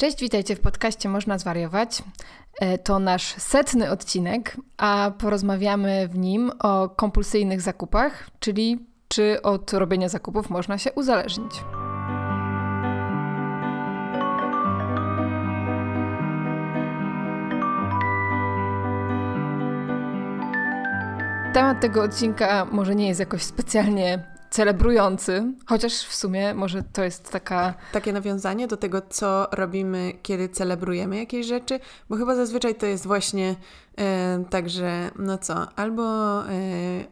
Cześć, witajcie w podcaście Można Zwariować. E, to nasz setny odcinek, a porozmawiamy w nim o kompulsyjnych zakupach, czyli czy od robienia zakupów można się uzależnić. Temat tego odcinka może nie jest jakoś specjalnie celebrujący, chociaż w sumie może to jest taka... Takie nawiązanie do tego, co robimy, kiedy celebrujemy jakieś rzeczy, bo chyba zazwyczaj to jest właśnie E, także, no co, albo, e,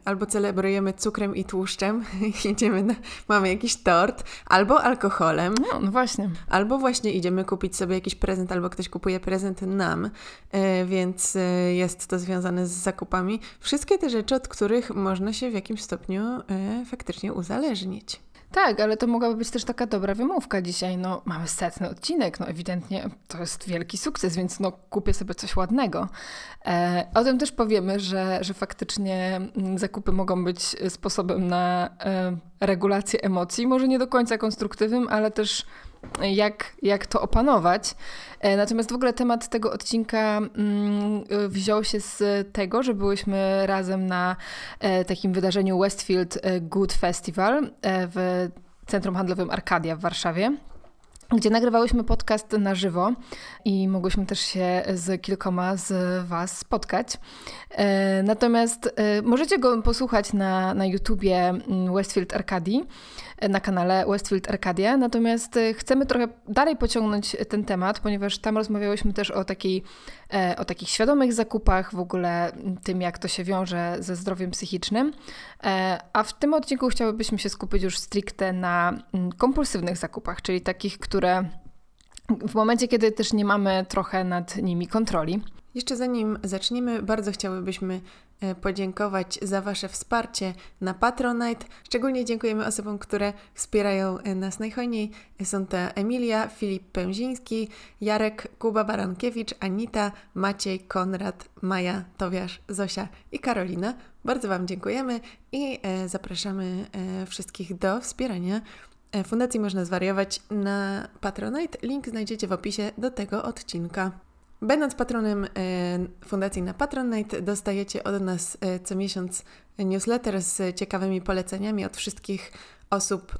albo celebrujemy cukrem i tłuszczem, idziemy na, mamy jakiś tort, albo alkoholem. No, no, właśnie. Albo właśnie idziemy kupić sobie jakiś prezent, albo ktoś kupuje prezent nam, e, więc e, jest to związane z zakupami. Wszystkie te rzeczy, od których można się w jakimś stopniu e, faktycznie uzależnić. Tak, ale to mogłaby być też taka dobra wymówka dzisiaj. No, mamy setny odcinek, no ewidentnie to jest wielki sukces, więc no kupię sobie coś ładnego. E, o tym też powiemy, że, że faktycznie mm, zakupy mogą być sposobem na e, regulację emocji. Może nie do końca konstruktywnym, ale też jak, jak to opanować. E, natomiast w ogóle temat tego odcinka mm, wziął się z tego, że byłyśmy razem na e, takim wydarzeniu Westfield e, Good Festival w Centrum Handlowym Arkadia w Warszawie gdzie nagrywałyśmy podcast na żywo i mogłyśmy też się z kilkoma z Was spotkać. Natomiast możecie go posłuchać na, na YouTubie mm, Westfield Arcadii na kanale Westfield Arcadia. Natomiast e, chcemy trochę dalej pociągnąć ten temat, ponieważ tam rozmawiałyśmy też o, takiej, e, o takich świadomych zakupach, w ogóle tym, jak to się wiąże ze zdrowiem psychicznym. E, a w tym odcinku chciałybyśmy się skupić już stricte na kompulsywnych zakupach, czyli takich, które w momencie, kiedy też nie mamy trochę nad nimi kontroli. Jeszcze zanim zaczniemy, bardzo chciałybyśmy e, podziękować za Wasze wsparcie na Patronite. Szczególnie dziękujemy osobom, które wspierają e, nas najhojniej. Są to Emilia, Filip Pęziński, Jarek, Kuba Barankiewicz, Anita, Maciej, Konrad, Maja, Towiasz, Zosia i Karolina. Bardzo Wam dziękujemy i e, zapraszamy wszystkich do wspierania Fundacji Można Zwariować na Patronite. Link znajdziecie w opisie do tego odcinka. Będąc patronem e, fundacji na Patronite, dostajecie od nas e, co miesiąc newsletter z ciekawymi poleceniami od wszystkich osób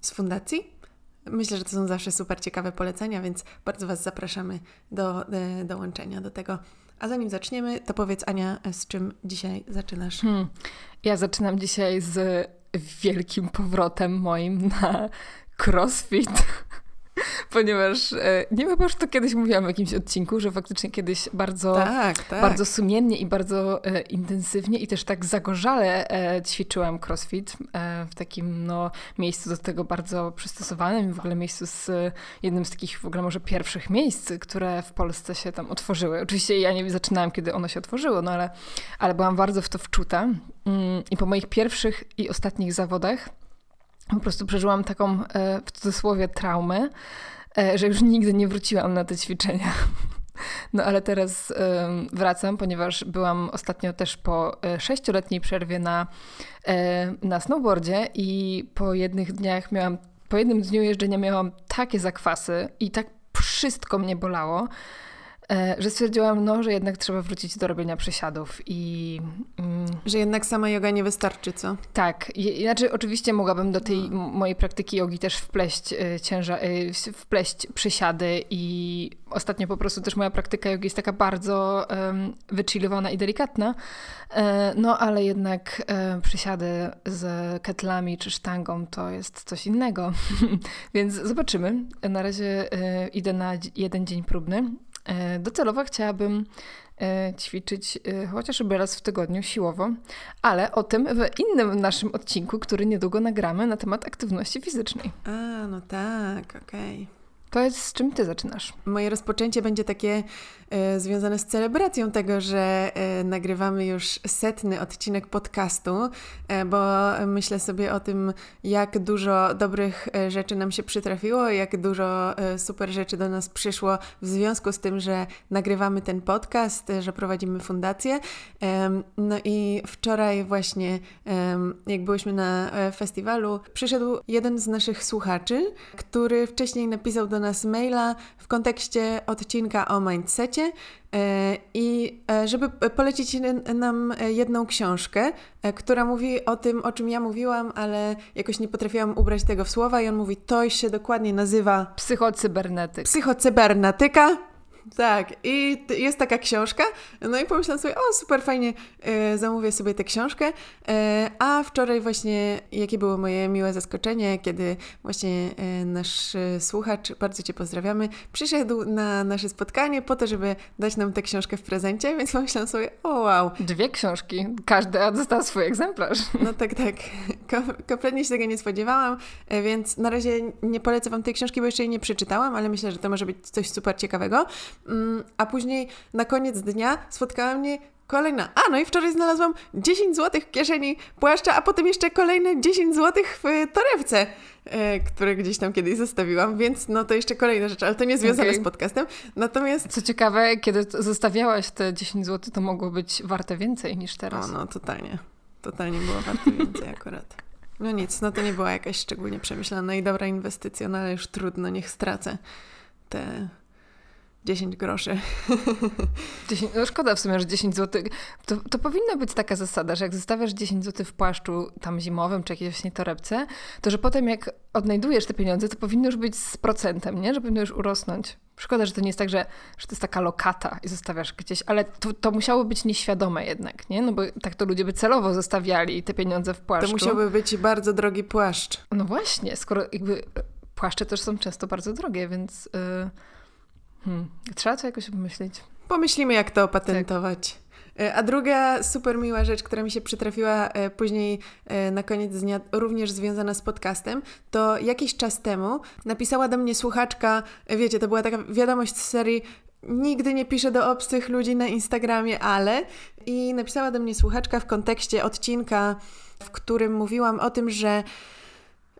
z fundacji. Myślę, że to są zawsze super ciekawe polecenia, więc bardzo Was zapraszamy do e, dołączenia do tego. A zanim zaczniemy, to powiedz Ania, z czym dzisiaj zaczynasz? Hmm. Ja zaczynam dzisiaj z wielkim powrotem moim na CrossFit. ponieważ e, nie wiem, już to kiedyś mówiłam w jakimś odcinku, że faktycznie kiedyś bardzo, tak, tak. bardzo sumiennie i bardzo e, intensywnie i też tak zagorzale e, ćwiczyłam crossfit e, w takim no, miejscu do tego bardzo przystosowanym, w ogóle miejscu z jednym z takich w ogóle może pierwszych miejsc, które w Polsce się tam otworzyły. Oczywiście ja nie zaczynałam, kiedy ono się otworzyło, no ale, ale byłam bardzo w to wczuta mm, i po moich pierwszych i ostatnich zawodach po prostu przeżyłam taką e, w cudzysłowie traumę, e, że już nigdy nie wróciłam na te ćwiczenia. No ale teraz wracam, ponieważ byłam ostatnio też po e, sześcioletniej przerwie na, na snowboardzie i po jednych dniach miałam, po jednym dniu jeżdżenia miałam takie zakwasy i tak wszystko mnie bolało, że stwierdziłam, no, że jednak trzeba wrócić do robienia przysiadów i... Mm, że jednak sama yoga nie wystarczy, co? Tak. I, znaczy oczywiście mogłabym do tej no. mojej praktyki jogi też wpleść y, ciężar, y, wpleść przysiady i ostatnio po prostu też moja praktyka jogi jest taka bardzo um, wychillowana i delikatna, e, no ale jednak e, przysiady z ketlami czy sztangą to jest coś innego. Więc zobaczymy. Na razie e, idę na jeden dzień próbny E, docelowo chciałabym e, ćwiczyć e, chociażby raz w tygodniu siłowo, ale o tym w innym naszym odcinku, który niedługo nagramy na temat aktywności fizycznej. A, no tak, okej. Okay. Powiedz, z czym ty zaczynasz? Moje rozpoczęcie będzie takie e, związane z celebracją tego, że e, nagrywamy już setny odcinek podcastu, e, bo myślę sobie o tym, jak dużo dobrych rzeczy nam się przytrafiło, jak dużo super rzeczy do nas przyszło w związku z tym, że nagrywamy ten podcast, że prowadzimy fundację. no i wczoraj właśnie, jak byliśmy na festiwalu, przyszedł jeden z naszych słuchaczy, który wcześniej napisał do do nas maila w kontekście odcinka o mindsetie e, i e, żeby polecić nam jedną książkę, która mówi o tym, o czym ja mówiłam, ale jakoś nie potrafiłam ubrać tego w słowa i on mówi, to się dokładnie nazywa... Psychocybernetyka. Psychocybernetyka. Tak, i jest taka książka, no i pomyślałam sobie, o super fajnie, e, zamówię sobie tę książkę, e, a wczoraj właśnie, jakie było moje miłe zaskoczenie, kiedy właśnie e, nasz słuchacz, bardzo Cię pozdrawiamy, przyszedł na nasze spotkanie po to, żeby dać nam tę książkę w prezencie, więc pomyślałam sobie, o wow. Dwie książki, każda dostała swój egzemplarz. No tak, tak, kompletnie się tego nie spodziewałam, więc na razie nie polecę Wam tej książki, bo jeszcze jej nie przeczytałam, ale myślę, że to może być coś super ciekawego. Mm, a później na koniec dnia spotkała mnie kolejna. A, no i wczoraj znalazłam 10 zł w kieszeni płaszcza, a potem jeszcze kolejne 10 zł w torebce, e, które gdzieś tam kiedyś zostawiłam, więc no to jeszcze kolejna rzecz, ale to nie związane okay. z podcastem. Natomiast... Co ciekawe, kiedy zostawiałaś te 10 zł, to mogło być warte więcej niż teraz. O, no totalnie. Totalnie było warte więcej akurat. No nic, no to nie była jakaś szczególnie przemyślana i dobra inwestycja, no ale już trudno, niech stracę te 10 groszy. 10, no szkoda w sumie, że 10 zł. To, to powinna być taka zasada, że jak zostawiasz 10 zł w płaszczu tam zimowym czy jakiejś właśnie torebce, to że potem jak odnajdujesz te pieniądze, to powinno już być z procentem, nie? Że powinno już urosnąć. Szkoda, że to nie jest tak, że, że to jest taka lokata i zostawiasz gdzieś, ale to, to musiało być nieświadome jednak, nie? No bo tak to ludzie by celowo zostawiali te pieniądze w płaszczu. To musiałby być bardzo drogi płaszcz. No właśnie, skoro jakby płaszcze też są często bardzo drogie, więc... Yy Hmm. Trzeba to jakoś pomyśleć. Pomyślimy, jak to opatentować. Tak. A druga super miła rzecz, która mi się przytrafiła e, później e, na koniec dnia, również związana z podcastem, to jakiś czas temu napisała do mnie słuchaczka, wiecie, to była taka wiadomość z serii Nigdy nie piszę do obcych ludzi na Instagramie, ale i napisała do mnie słuchaczka w kontekście odcinka, w którym mówiłam o tym, że E,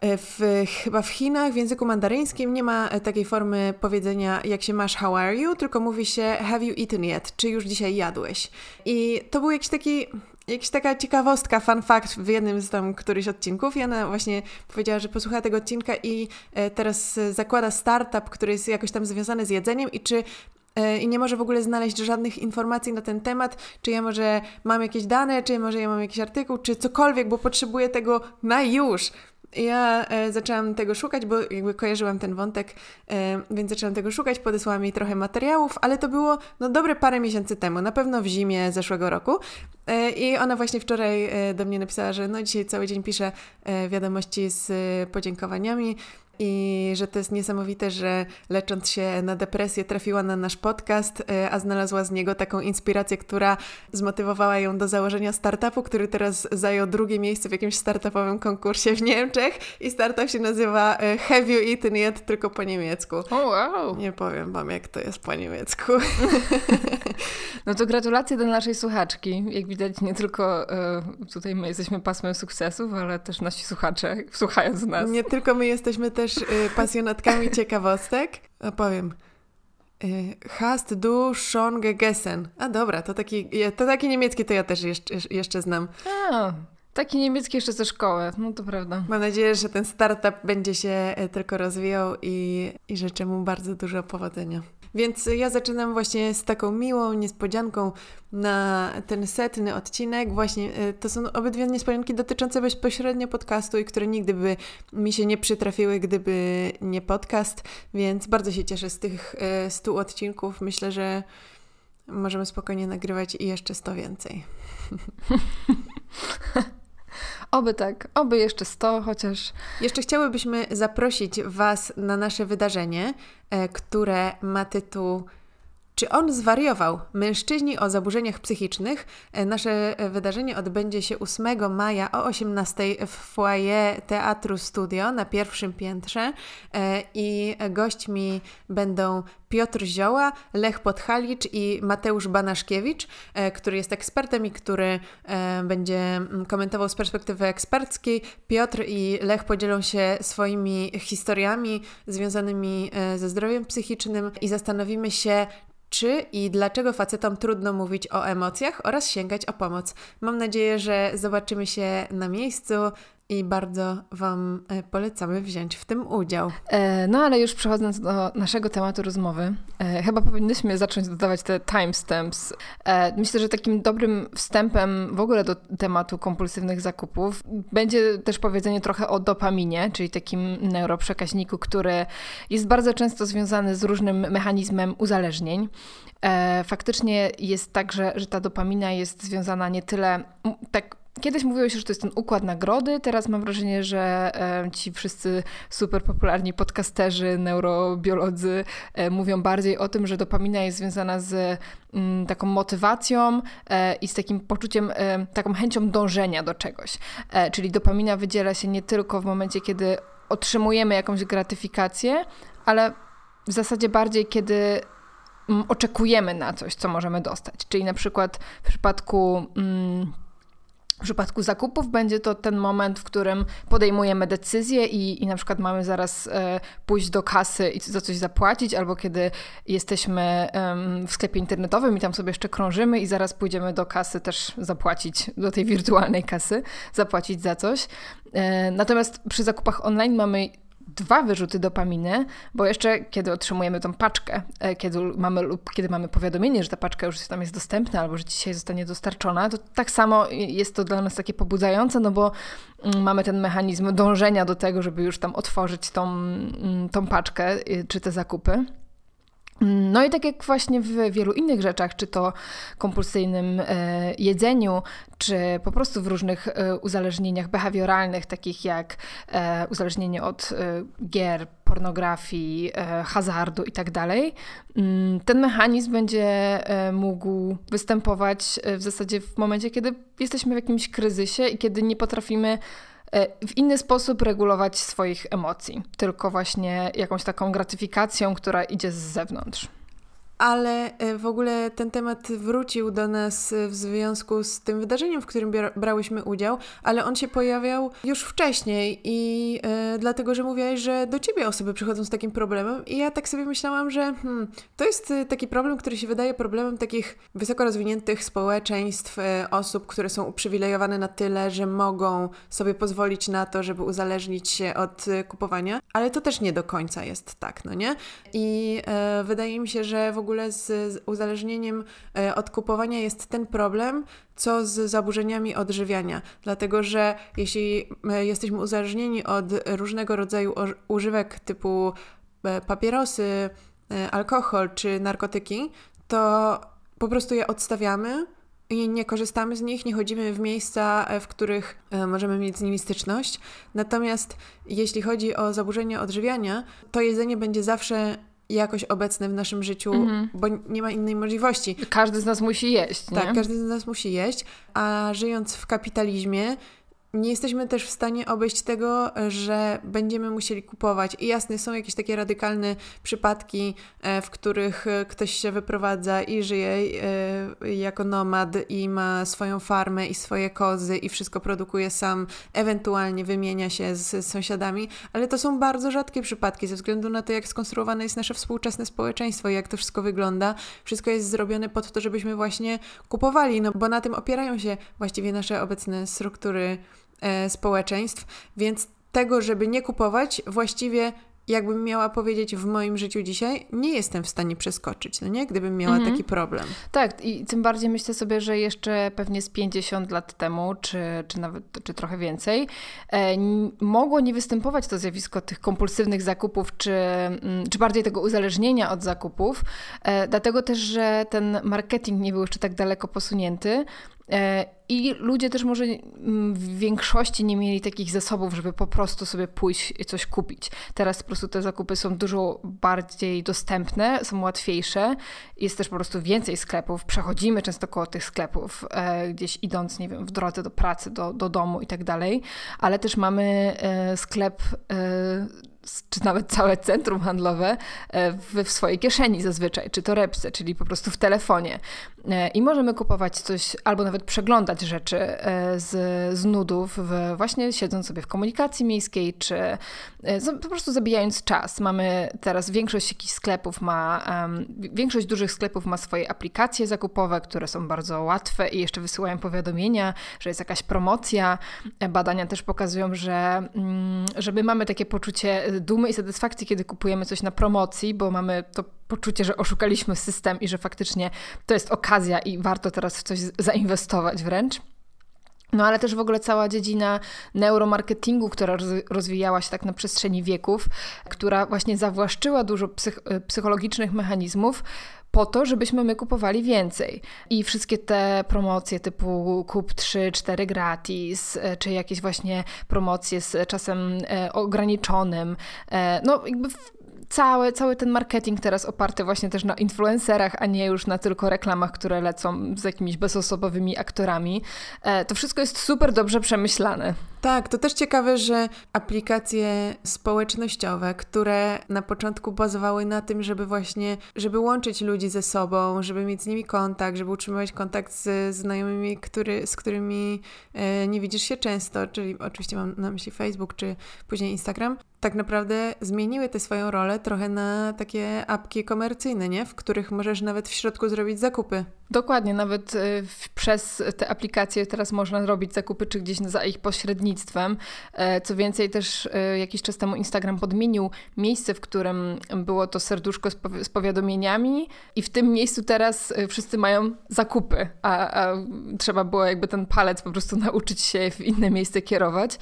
w, chyba w Chinach w języku mandaryńskim nie ma e, takiej formy powiedzenia jak się masz, how are you, tylko mówi się have you eaten yet, czy już dzisiaj jadłeś. I to był jakiś taki jakaś taka ciekawostka, fun fact w jednym z tam którychś odcinków i ona właśnie powiedziała, że posłuchała tego odcinka i e, teraz zakłada startup, który jest jakoś tam związany z jedzeniem i czy i nie może w ogóle znaleźć żadnych informacji na ten temat, czy ja może mam jakieś dane, czy może ja mam jakiś artykuł, czy cokolwiek, bo potrzebuję tego na już. Ja e, zaczęłam tego szukać, bo jakby kojarzyłam ten wątek, e, więc zaczęłam tego szukać, podesłałam jej trochę materiałów, ale to było no dobre parę miesięcy temu, na pewno w zimie zeszłego roku. E, I ona właśnie wczoraj e, do mnie napisała, że no dzisiaj cały dzień pisze e, wiadomości z e, podziękowaniami i że to jest niesamowite, że lecząc się na depresję trafiła na nasz podcast, e, a znalazła z niego taką inspirację, która zmotywowała ją do założenia startupu, który teraz zajął drugie miejsce w jakimś startupowym konkursie w Niemczech i startup się nazywa e, Have You Eaten Yet, tylko po niemiecku. Oh, wow. Nie powiem Wam, jak to jest po niemiecku. No to gratulacje do naszej słuchaczki. Jak widać, nie tylko y, tutaj my jesteśmy pasmem sukcesów, ale też nasi słuchacze, słuchając nas. Nie tylko my jesteśmy też y, pasjonatkami ciekawostek. Opowiem. Y, Hast du schon gegessen? A dobra, to taki, to taki niemiecki to ja też jeszcze, jeszcze znam. A, taki niemiecki jeszcze ze szkoły, no to prawda. Mam nadzieję, że ten startup będzie się tylko rozwijał i, i życzę mu bardzo dużo powodzenia. Więc ja zaczynam właśnie z taką miłą niespodzianką na ten setny odcinek. Właśnie e, to są obydwie niespodzianki dotyczące bezpośrednio podcastu i które nigdy by mi się nie przytrafiły, gdyby nie podcast, więc bardzo się cieszę z tych e, stu odcinków. Myślę, że możemy spokojnie nagrywać i jeszcze sto więcej. Oby tak, oby jeszcze 100 chociaż. Jeszcze chciałybyśmy zaprosić Was na nasze wydarzenie, e, które ma tytuł czy on zwariował? Mężczyźni o zaburzeniach psychicznych. E, nasze wydarzenie odbędzie się 8 maja o 18 w foyer Teatru Studio na pierwszym piętrze e, i gośćmi będą Piotr Zioła, Lech Podhalicz i Mateusz Banaszkiewicz, e, który jest ekspertem i który będzie mm, komentował z perspektywy eksperckiej. Piotr i Lech podzielą się swoimi historiami związanymi ze zdrowiem psychicznym i zastanowimy się, czy i dlaczego facetom trudno mówić o emocjach oraz sięgać o pomoc. Mam nadzieję, że zobaczymy się na miejscu i bardzo Wam e, polecamy wziąć w tym udział. E, no ale już przechodząc do naszego tematu rozmowy, e, chyba powinnyśmy zacząć dodawać te timestamps. Myślę, że takim dobrym wstępem w ogóle do tematu kompulsywnych zakupów będzie też powiedzenie trochę o dopaminie, czyli takim neuroprzekaźniku, który jest bardzo często związany z różnym mechanizmem uzależnień. Faktycznie jest tak, że, że ta dopamina jest związana nie tyle tak Kiedyś mówiło się, że to jest ten układ nagrody, teraz mam wrażenie, że e, ci wszyscy super popularni podcasterzy, neurobiolodzy e, mówią bardziej o tym, że dopamina jest związana z mm, taką motywacją e, i z takim poczuciem, taką chęcią dążenia do czegoś. Czyli dopamina wydziela się nie tylko w momencie, kiedy otrzymujemy jakąś gratyfikację, ale w zasadzie bardziej, kiedy mm, oczekujemy na coś, co możemy dostać. Czyli na przykład w przypadku mm, w przypadku zakupów będzie to ten moment, w którym podejmujemy decyzję i, i na przykład mamy zaraz e, pójść do kasy i za coś zapłacić, albo kiedy jesteśmy e, w sklepie internetowym i tam sobie jeszcze krążymy i zaraz pójdziemy do kasy też zapłacić, do tej wirtualnej kasy, zapłacić za coś. E, natomiast przy zakupach online mamy dwa wyrzuty dopaminy, bo jeszcze kiedy otrzymujemy tą paczkę, e, kiedy mamy lub kiedy mamy powiadomienie, że ta paczka już tam jest dostępna albo że dzisiaj zostanie dostarczona, to tak samo jest to dla nas takie pobudzające, no bo mm, mamy ten mechanizm dążenia do tego, żeby już tam otworzyć tą, mm, tą paczkę y, czy te zakupy. No i tak jak właśnie w wielu innych rzeczach, czy to kompulsyjnym e, jedzeniu, czy po prostu w różnych e, uzależnieniach behawioralnych, takich jak e, uzależnienie od gier, pornografii, hazardu itd., tak mm, ten mechanizm będzie mógł występować w zasadzie w momencie, kiedy jesteśmy w jakimś kryzysie i kiedy nie potrafimy w inny sposób regulować swoich emocji, tylko właśnie jakąś taką gratyfikacją, która idzie z zewnątrz ale e, w ogóle ten temat wrócił do nas e, w związku z tym wydarzeniem, w którym brałyśmy udział, ale on się pojawiał już wcześniej i e, dlatego, że mówiłaś, że do ciebie osoby przychodzą z takim problemem i ja tak sobie myślałam, że hmm, to jest e, taki problem, który się wydaje problemem takich wysoko rozwiniętych społeczeństw, e, osób, które są uprzywilejowane na tyle, że mogą sobie pozwolić na to, żeby uzależnić się od e, kupowania, ale to też nie do końca jest tak, no nie? I wydaje mi się, że w ogóle ogóle z, uzależnieniem e, od kupowania jest ten problem, co z zaburzeniami odżywiania. Dlatego, że jeśli e, jesteśmy uzależnieni od różnego rodzaju używek typu e, papierosy, alkohol czy narkotyki, to po prostu je odstawiamy i nie korzystamy z nich, nie chodzimy w miejsca, w których możemy mieć z nimi styczność. Natomiast jeśli chodzi o zaburzenia odżywiania, to jedzenie będzie zawsze jakoś obecne w naszym życiu, mm-hmm. bo nie ma innej możliwości. Każdy z nas musi jeść. Tak, nie? każdy z nas musi jeść, a żyjąc w kapitalizmie, nie jesteśmy też w stanie obejść tego, że będziemy musieli kupować. I jasne, są jakieś takie radykalne przypadki, e, w których ktoś się wyprowadza i żyje e, jako nomad i ma swoją farmę i swoje kozy i wszystko produkuje sam, ewentualnie wymienia się z sąsiadami, ale to są bardzo rzadkie przypadki ze względu na to, jak skonstruowane jest nasze współczesne społeczeństwo jak to wszystko wygląda. Wszystko jest zrobione po to, żebyśmy właśnie kupowali, no bo na tym opierają się właściwie nasze obecne struktury e, społeczeństw, więc tego, żeby nie kupować, właściwie jakbym miała powiedzieć w moim życiu dzisiaj, nie jestem w stanie przeskoczyć, no nie? Gdybym miała mhm. taki problem. Tak, i tym bardziej myślę sobie, że jeszcze pewnie z 50 lat temu, czy, czy nawet czy trochę więcej, e, mogło nie występować to zjawisko tych kompulsywnych zakupów, czy, mm, czy bardziej tego uzależnienia od zakupów, e, dlatego też, że ten marketing nie był jeszcze tak daleko posunięty, E, I ludzie też może mm, w większości nie mieli takich zasobów, żeby po prostu sobie pójść i coś kupić. Teraz po prostu te zakupy są dużo bardziej dostępne, są łatwiejsze. Jest też po prostu więcej sklepów. Przechodzimy często koło tych sklepów, e, gdzieś idąc, nie wiem, w drodze do pracy, do, do domu i tak dalej. Ale też mamy e, sklep czy nawet całe centrum handlowe w, w swojej kieszeni zazwyczaj, czy torebce, czyli po prostu w telefonie. I możemy kupować coś, albo nawet przeglądać rzeczy z, z nudów, w, właśnie siedząc sobie w komunikacji miejskiej, czy po prostu zabijając czas. Mamy teraz większość jakichś sklepów ma, większość dużych sklepów ma swoje aplikacje zakupowe, które są bardzo łatwe i jeszcze wysyłają powiadomienia, że jest jakaś promocja. Badania też pokazują, że, mm, że my mamy takie poczucie dumy i satysfakcji, kiedy kupujemy coś na promocji, bo mamy to poczucie, że oszukaliśmy system i że faktycznie to jest okazja i warto teraz w coś zainwestować wręcz. No ale też w ogóle cała dziedzina neuromarketingu, która rozwijała się tak na przestrzeni wieków, która właśnie zawłaszczyła dużo psych psychologicznych mechanizmów, po to, żebyśmy my kupowali więcej. I wszystkie te promocje typu kup 3, 4 gratis, e, czy jakieś właśnie promocje z czasem e, ograniczonym, e, no jakby cały, cały ten marketing teraz oparty właśnie też na influencerach, a nie już na tylko reklamach, które lecą z jakimiś bezosobowymi aktorami. E, to wszystko jest super dobrze przemyślane. Tak, to też ciekawe, że aplikacje społecznościowe, które na początku bazowały na tym, żeby właśnie, żeby łączyć ludzi ze sobą, żeby mieć z nimi kontakt, żeby utrzymywać kontakt z znajomymi, który, z którymi e, nie widzisz się często, czyli oczywiście mam na myśli Facebook czy później Instagram, tak naprawdę zmieniły tę swoją rolę trochę na takie apki komercyjne, nie? W których możesz nawet w środku zrobić zakupy. Dokładnie, nawet y, przez te aplikacje teraz można robić zakupy, czy gdzieś za ich pośrednictwem. E, co więcej, też y, jakiś czas temu Instagram podmienił miejsce, w którym było to serduszko z powiadomieniami, i w tym miejscu teraz y, wszyscy mają zakupy, a, a trzeba było jakby ten palec po prostu nauczyć się w inne miejsce kierować.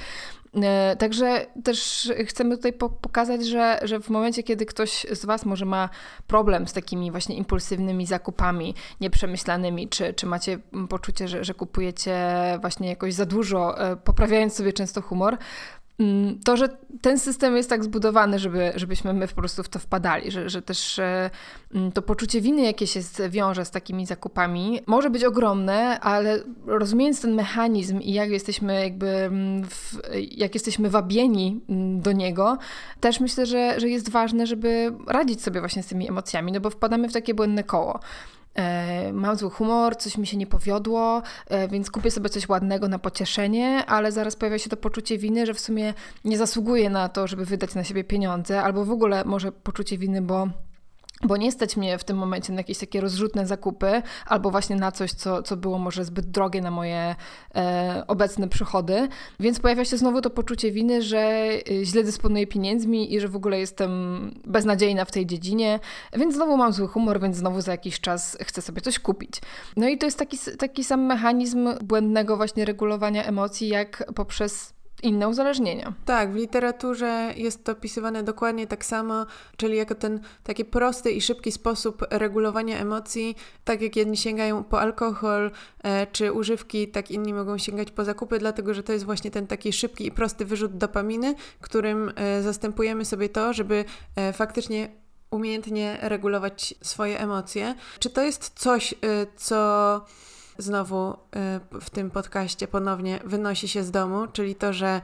E, także też chcemy tutaj pokazać, że, że w momencie, kiedy ktoś z Was może ma problem z takimi właśnie impulsywnymi zakupami nieprzemyślanymi, czy, czy macie poczucie, że, że kupujecie właśnie jakoś za dużo, e, poprawiając sobie często humor, to, że ten system jest tak zbudowany, żeby, żebyśmy my po prostu w to wpadali, że, że też mm, to poczucie winy, jakie się wiąże z takimi zakupami, może być ogromne, ale rozumiejąc ten mechanizm i jak jesteśmy jakby, mm, w, jak jesteśmy wabieni do niego, też myślę, że, że jest ważne, żeby radzić sobie właśnie z tymi emocjami, no bo wpadamy w takie błędne koło. E, mam zły humor, coś mi się nie powiodło, e, więc kupię sobie coś ładnego na pocieszenie, ale zaraz pojawia się to poczucie winy, że w sumie nie zasługuję na to, żeby wydać na siebie pieniądze, albo w ogóle może poczucie winy, bo bo nie stać mnie w tym momencie na jakieś takie rozrzutne zakupy, albo właśnie na coś, co, co było może zbyt drogie na moje e, obecne przychody. Więc pojawia się znowu to poczucie winy, że e, źle dysponuję pieniędzmi i że w ogóle jestem beznadziejna w tej dziedzinie, więc znowu mam zły humor, więc znowu za jakiś czas chcę sobie coś kupić. No i to jest taki, taki sam mechanizm błędnego właśnie regulowania emocji, jak poprzez inne uzależnienia. Tak, w literaturze jest to opisywane dokładnie tak samo, czyli jako ten taki prosty i szybki sposób regulowania emocji, tak jak jedni sięgają po alkohol e, czy używki, tak inni mogą sięgać po zakupy, dlatego że to jest właśnie ten taki szybki i prosty wyrzut dopaminy, którym e, zastępujemy sobie to, żeby e, faktycznie umiejętnie regulować swoje emocje. Czy to jest coś, e, co znowu y, w tym podcaście ponownie wynosi się z domu, czyli to, że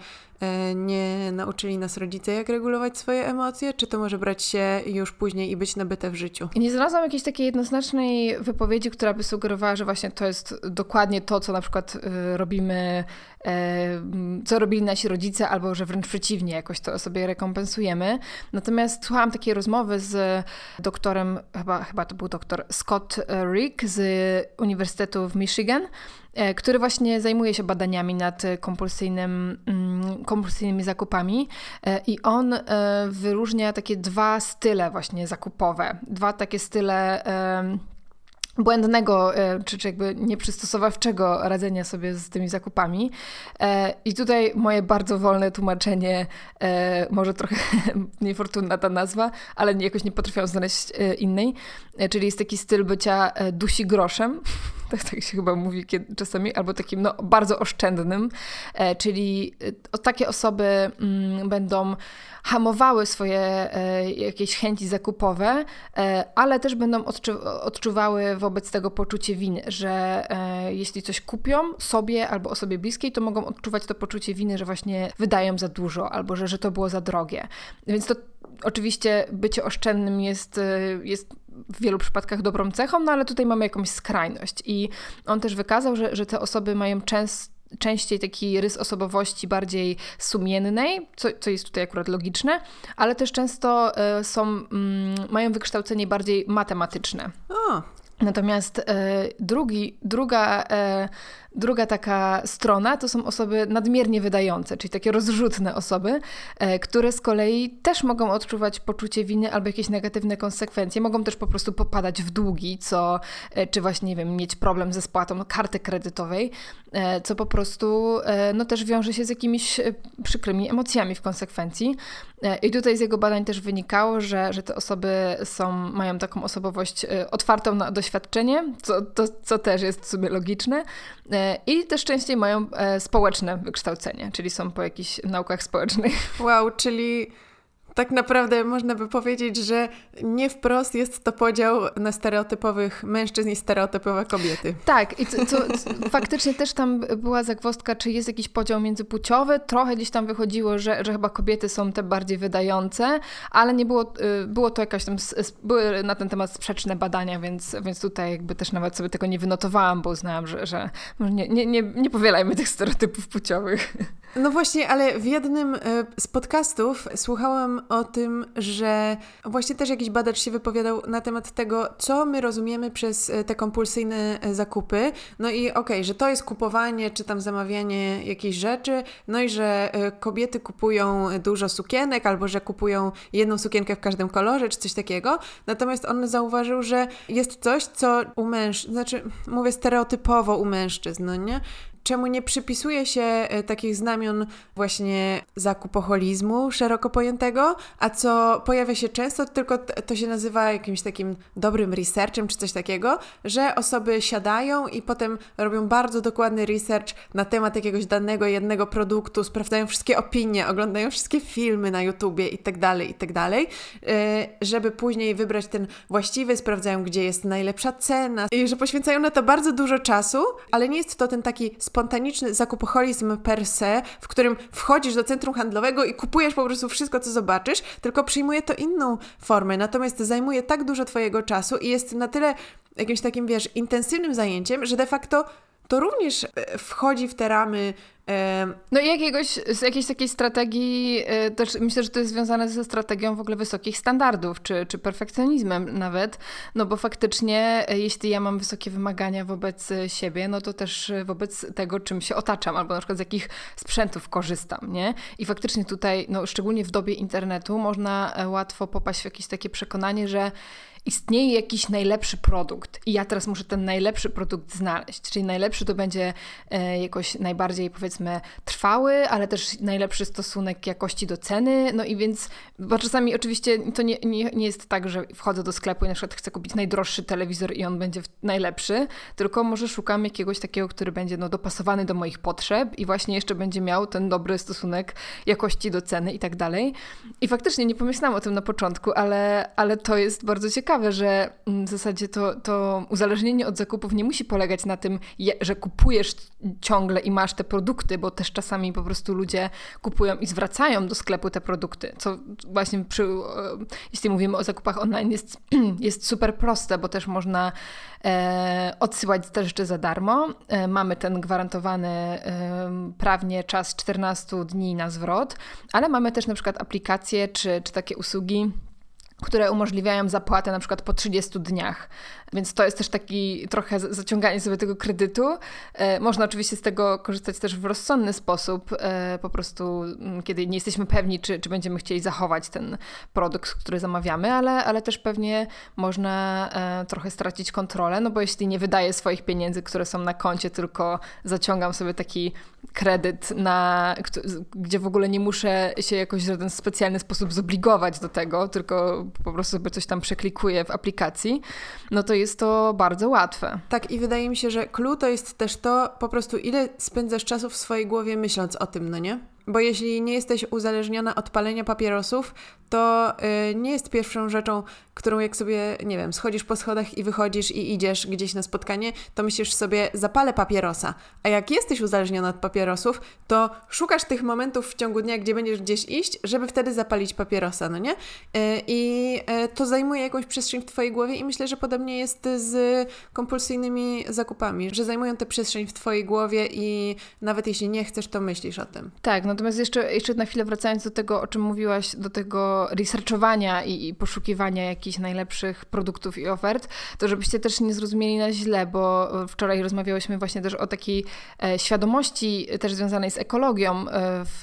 nie nauczyli nas rodzice, jak regulować swoje emocje, czy to może brać się już później i być nabyte w życiu? Nie znalazłam jakiejś takiej jednoznacznej wypowiedzi, która by sugerowała, że właśnie to jest dokładnie to, co na przykład e, robimy, e, co robili nasi rodzice, albo że wręcz przeciwnie, jakoś to sobie rekompensujemy. Natomiast słuchałam takiej rozmowy z doktorem, chyba, chyba to był doktor Scott Rick z Uniwersytetu w Michigan, E, który właśnie zajmuje się badaniami nad kompulsyjnym, mm, kompulsyjnymi zakupami e, i on e, wyróżnia takie dwa style właśnie zakupowe, dwa takie style błędnego, czy, czy jakby nieprzystosowawczego radzenia sobie z tymi zakupami. I tutaj moje bardzo wolne tłumaczenie, może trochę niefortunna ta nazwa, ale jakoś nie potrafiłam znaleźć innej, czyli jest taki styl bycia dusi groszem, tak, tak się chyba mówi kiedy, czasami, albo takim no, bardzo oszczędnym, e, czyli e, takie osoby mm, będą hamowały swoje e, jakieś chęci zakupowe, e, ale też będą odczu odczuwały wobec tego poczucie winy, że e, jeśli coś kupią sobie albo osobie bliskiej, to mogą odczuwać to poczucie winy, że właśnie wydają za dużo albo że, że to było za drogie. Więc to oczywiście bycie oszczędnym jest, jest w wielu przypadkach dobrą cechą, no ale tutaj mamy jakąś skrajność. I on też wykazał, że, że te osoby mają często częściej taki rys osobowości bardziej sumiennej, co, co jest tutaj akurat logiczne, ale też często y, są, mm, mają wykształcenie bardziej matematyczne. O. Natomiast y, drugi, druga y, Druga taka strona to są osoby nadmiernie wydające, czyli takie rozrzutne osoby, e, które z kolei też mogą odczuwać poczucie winy albo jakieś negatywne konsekwencje. Mogą też po prostu popadać w długi, co, e, czy właśnie, nie wiem, mieć problem ze spłatą karty kredytowej, e, co po prostu no, też wiąże się z jakimiś przykrymi emocjami w konsekwencji. I tutaj z jego badań też wynikało, że, że te osoby są, mają taką osobowość otwartą na doświadczenie, co, to, co też jest w sumie logiczne, i też częściej mają e, społeczne wykształcenie, czyli są po jakichś naukach społecznych. Wow, czyli tak naprawdę można by powiedzieć, że nie wprost jest to podział na stereotypowych mężczyzn i stereotypowe kobiety. Tak, i faktycznie też tam była zagwozdka, czy jest jakiś podział międzypłciowy. Trochę gdzieś tam wychodziło, że, że chyba kobiety są te bardziej wydające, ale nie było, y, było to jakaś tam, były na ten temat sprzeczne badania, więc, więc tutaj jakby też nawet sobie tego nie wynotowałam, bo uznałam, że, że nie, nie, nie, nie powielajmy tych stereotypów płciowych. No właśnie, ale w jednym y, z podcastów słuchałam o tym, że właśnie też jakiś badacz się wypowiadał na temat tego, co my rozumiemy przez e, te kompulsyjne e, zakupy. No i okej, okay, że to jest kupowanie czy tam zamawianie jakiejś rzeczy, no i że e, kobiety kupują dużo sukienek albo że kupują jedną sukienkę w każdym kolorze czy coś takiego. Natomiast on zauważył, że jest coś, co u mężczyzn, znaczy mówię stereotypowo u mężczyzn, no nie? Czemu nie przypisuje się e, takich znamion właśnie zakupoholizmu szeroko pojętego, a co pojawia się często, tylko to się nazywa jakimś takim dobrym researchem czy coś takiego, że osoby siadają i potem robią bardzo dokładny research na temat jakiegoś danego jednego produktu, sprawdzają wszystkie opinie, oglądają wszystkie filmy na YouTubie i tak dalej, i tak e, żeby później wybrać ten właściwy, sprawdzają gdzie jest najlepsza cena i że poświęcają na to bardzo dużo czasu, ale nie jest to ten taki spontaniczny zakupoholizm per se, w którym wchodzisz do centrum handlowego i kupujesz po prostu wszystko, co zobaczysz, tylko przyjmuje to inną formę, natomiast zajmuje tak dużo Twojego czasu i jest na tyle jakimś takim, wiesz, intensywnym zajęciem, że de facto to również e, wchodzi w te ramy no i jakiegoś, z jakiejś takiej strategii, e, też myślę, że to jest związane ze strategią w ogóle wysokich standardów, czy, czy perfekcjonizmem nawet, no bo faktycznie e, jeśli ja mam wysokie wymagania wobec siebie, no to też wobec tego, czym się otaczam, albo na przykład z jakich sprzętów korzystam, nie? I faktycznie tutaj, no szczególnie w dobie internetu, można łatwo popaść w jakieś takie przekonanie, że istnieje jakiś najlepszy produkt i ja teraz muszę ten najlepszy produkt znaleźć. Czyli najlepszy to będzie e, jakoś najbardziej powiedzmy trwały, ale też najlepszy stosunek jakości do ceny. No i więc, bo czasami oczywiście to nie, nie, nie jest tak, że wchodzę do sklepu i na przykład chcę kupić najdroższy telewizor i on będzie najlepszy, tylko może szukam jakiegoś takiego, który będzie no, dopasowany do moich potrzeb i właśnie jeszcze będzie miał ten dobry stosunek jakości do ceny i tak dalej. I faktycznie nie pomyślałam o tym na początku, ale, ale to jest bardzo ciekawe ciekawe, że mm, w zasadzie to, to uzależnienie od zakupów nie musi polegać na tym, że kupujesz ciągle i masz te produkty, bo też czasami po prostu ludzie kupują i zwracają do sklepu te produkty, co właśnie przy, jeśli mówimy o zakupach online jest, jest super proste, bo też można e, odsyłać te rzeczy za darmo. E, mamy ten gwarantowany e, prawnie czas 14 dni na zwrot, ale mamy też na przykład aplikacje czy, czy takie usługi, które umożliwiają zapłatę na przykład po 30 dniach. Więc to jest też taki trochę zaciąganie sobie tego kredytu. E, można oczywiście z tego korzystać też w rozsądny sposób, e, po prostu mm, kiedy nie jesteśmy pewni, czy, czy będziemy chcieli zachować ten produkt, który zamawiamy, ale, ale też pewnie można e, trochę stracić kontrolę, no bo jeśli nie wydaję swoich pieniędzy, które są na koncie, tylko zaciągam sobie taki kredyt, na, gdzie w ogóle nie muszę się jakoś w żaden specjalny sposób zobligować do tego, tylko po prostu sobie coś tam przeklikuję w aplikacji, no to jest to bardzo łatwe. Tak, i wydaje mi się, że clue to jest też to po prostu, ile spędzasz czasu w swojej głowie myśląc o tym, no nie? Bo jeśli nie jesteś uzależniona od palenia papierosów, to yy, nie jest pierwszą rzeczą, którą jak sobie, nie wiem, schodzisz po schodach i wychodzisz i idziesz gdzieś na spotkanie, to myślisz sobie, zapalę papierosa. A jak jesteś uzależniona od papierosów, to szukasz tych momentów w ciągu dnia, gdzie będziesz gdzieś iść, żeby wtedy zapalić papierosa, no nie? Yy, I yy, to zajmuje jakąś przestrzeń w Twojej głowie i myślę, że podobnie jest z kompulsyjnymi zakupami, że zajmują tę przestrzeń w Twojej głowie i nawet jeśli nie chcesz, to myślisz o tym. Tak, natomiast jeszcze, jeszcze na chwilę wracając do tego, o czym mówiłaś, do tego researchowania i, i poszukiwania jakichś najlepszych produktów i ofert, to żebyście też nie zrozumieli na źle, bo wczoraj rozmawiałyśmy właśnie też o takiej e, świadomości też związanej z ekologią e, w,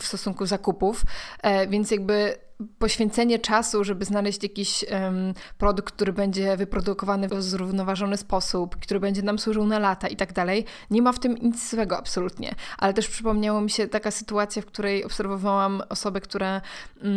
w stosunku zakupów, e, więc jakby poświęcenie czasu, żeby znaleźć jakiś um, produkt, który będzie wyprodukowany w zrównoważony sposób, który będzie nam służył na lata i tak dalej, nie ma w tym nic złego absolutnie. Ale też przypomniało mi się taka sytuacja, w której obserwowałam osobę, która um,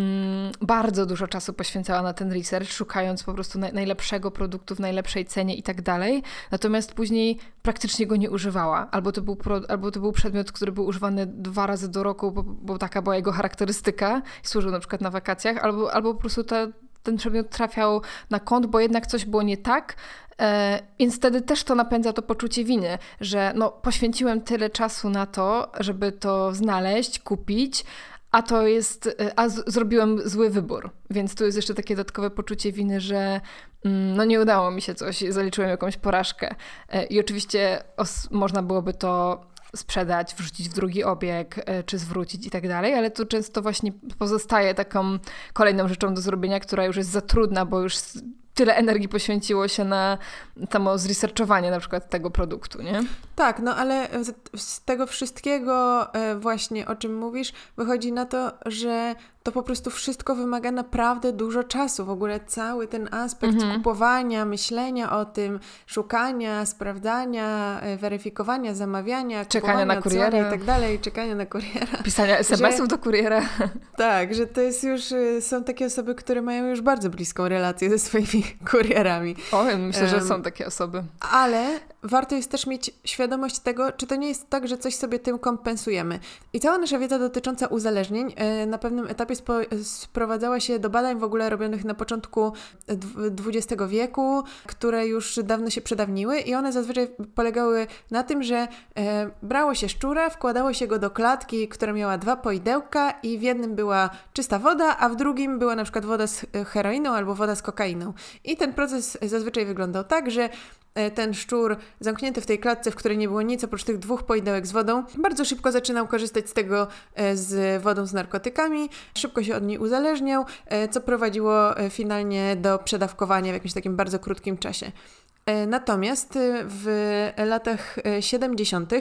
bardzo dużo czasu poświęcała na ten research, szukając po prostu na, najlepszego produktu w najlepszej cenie i tak dalej. Natomiast później praktycznie go nie używała. Albo to był, albo to był przedmiot, który był używany dwa razy do roku, bo, bo taka była jego charakterystyka. Służył na przykład na wakacje albo, albo po prostu te, ten przedmiot trafiał na kąt, bo jednak coś było nie tak. E, więc wtedy też to napędza to poczucie winy, że no, poświęciłem tyle czasu na to, żeby to znaleźć, kupić, a to jest, e, a z, zrobiłem zły wybór. Więc tu jest jeszcze takie dodatkowe poczucie winy, że mm, no nie udało mi się coś, zaliczyłem jakąś porażkę. E, I oczywiście os, można byłoby to sprzedać, wrzucić w drugi obieg, e, czy zwrócić i tak dalej, ale to często właśnie pozostaje taką kolejną rzeczą do zrobienia, która już jest za trudna, bo już tyle energii poświęciło się na samo zresearchowanie na przykład tego produktu, nie? Tak, no ale z tego wszystkiego e, właśnie o czym mówisz, wychodzi na to, że to po prostu wszystko wymaga naprawdę dużo czasu. W ogóle cały ten aspekt mhm. kupowania, myślenia o tym, szukania, sprawdzania, e, weryfikowania, zamawiania, czekania na kuriera i tak dalej, czekania na kuriera. Pisania SMS-ów do kuriera. Tak, że to jest już, e, są takie osoby, które mają już bardzo bliską relację ze swoimi kurierami. O, myślę, um, że są takie osoby. Ale warto jest też mieć świadomość tego, czy to nie jest tak, że coś sobie tym kompensujemy. I cała nasza wiedza dotycząca uzależnień e, na pewnym etapie sprowadzała się do badań w ogóle robionych na początku XX wieku, które już dawno się przedawniły i one zazwyczaj polegały na tym, że e, brało się szczura, wkładało się go do klatki, która miała dwa poidełka i w jednym była czysta woda, a w drugim była na przykład woda z heroiną albo woda z kokainą. I ten proces zazwyczaj wyglądał tak, że ten szczur zamknięty w tej klatce, w której nie było nic oprócz tych dwóch poidełek z wodą, bardzo szybko zaczynał korzystać z tego e, z wodą z narkotykami, szybko się od niej uzależniał, e, co prowadziło finalnie do przedawkowania w jakimś takim bardzo krótkim czasie. Natomiast w latach 70.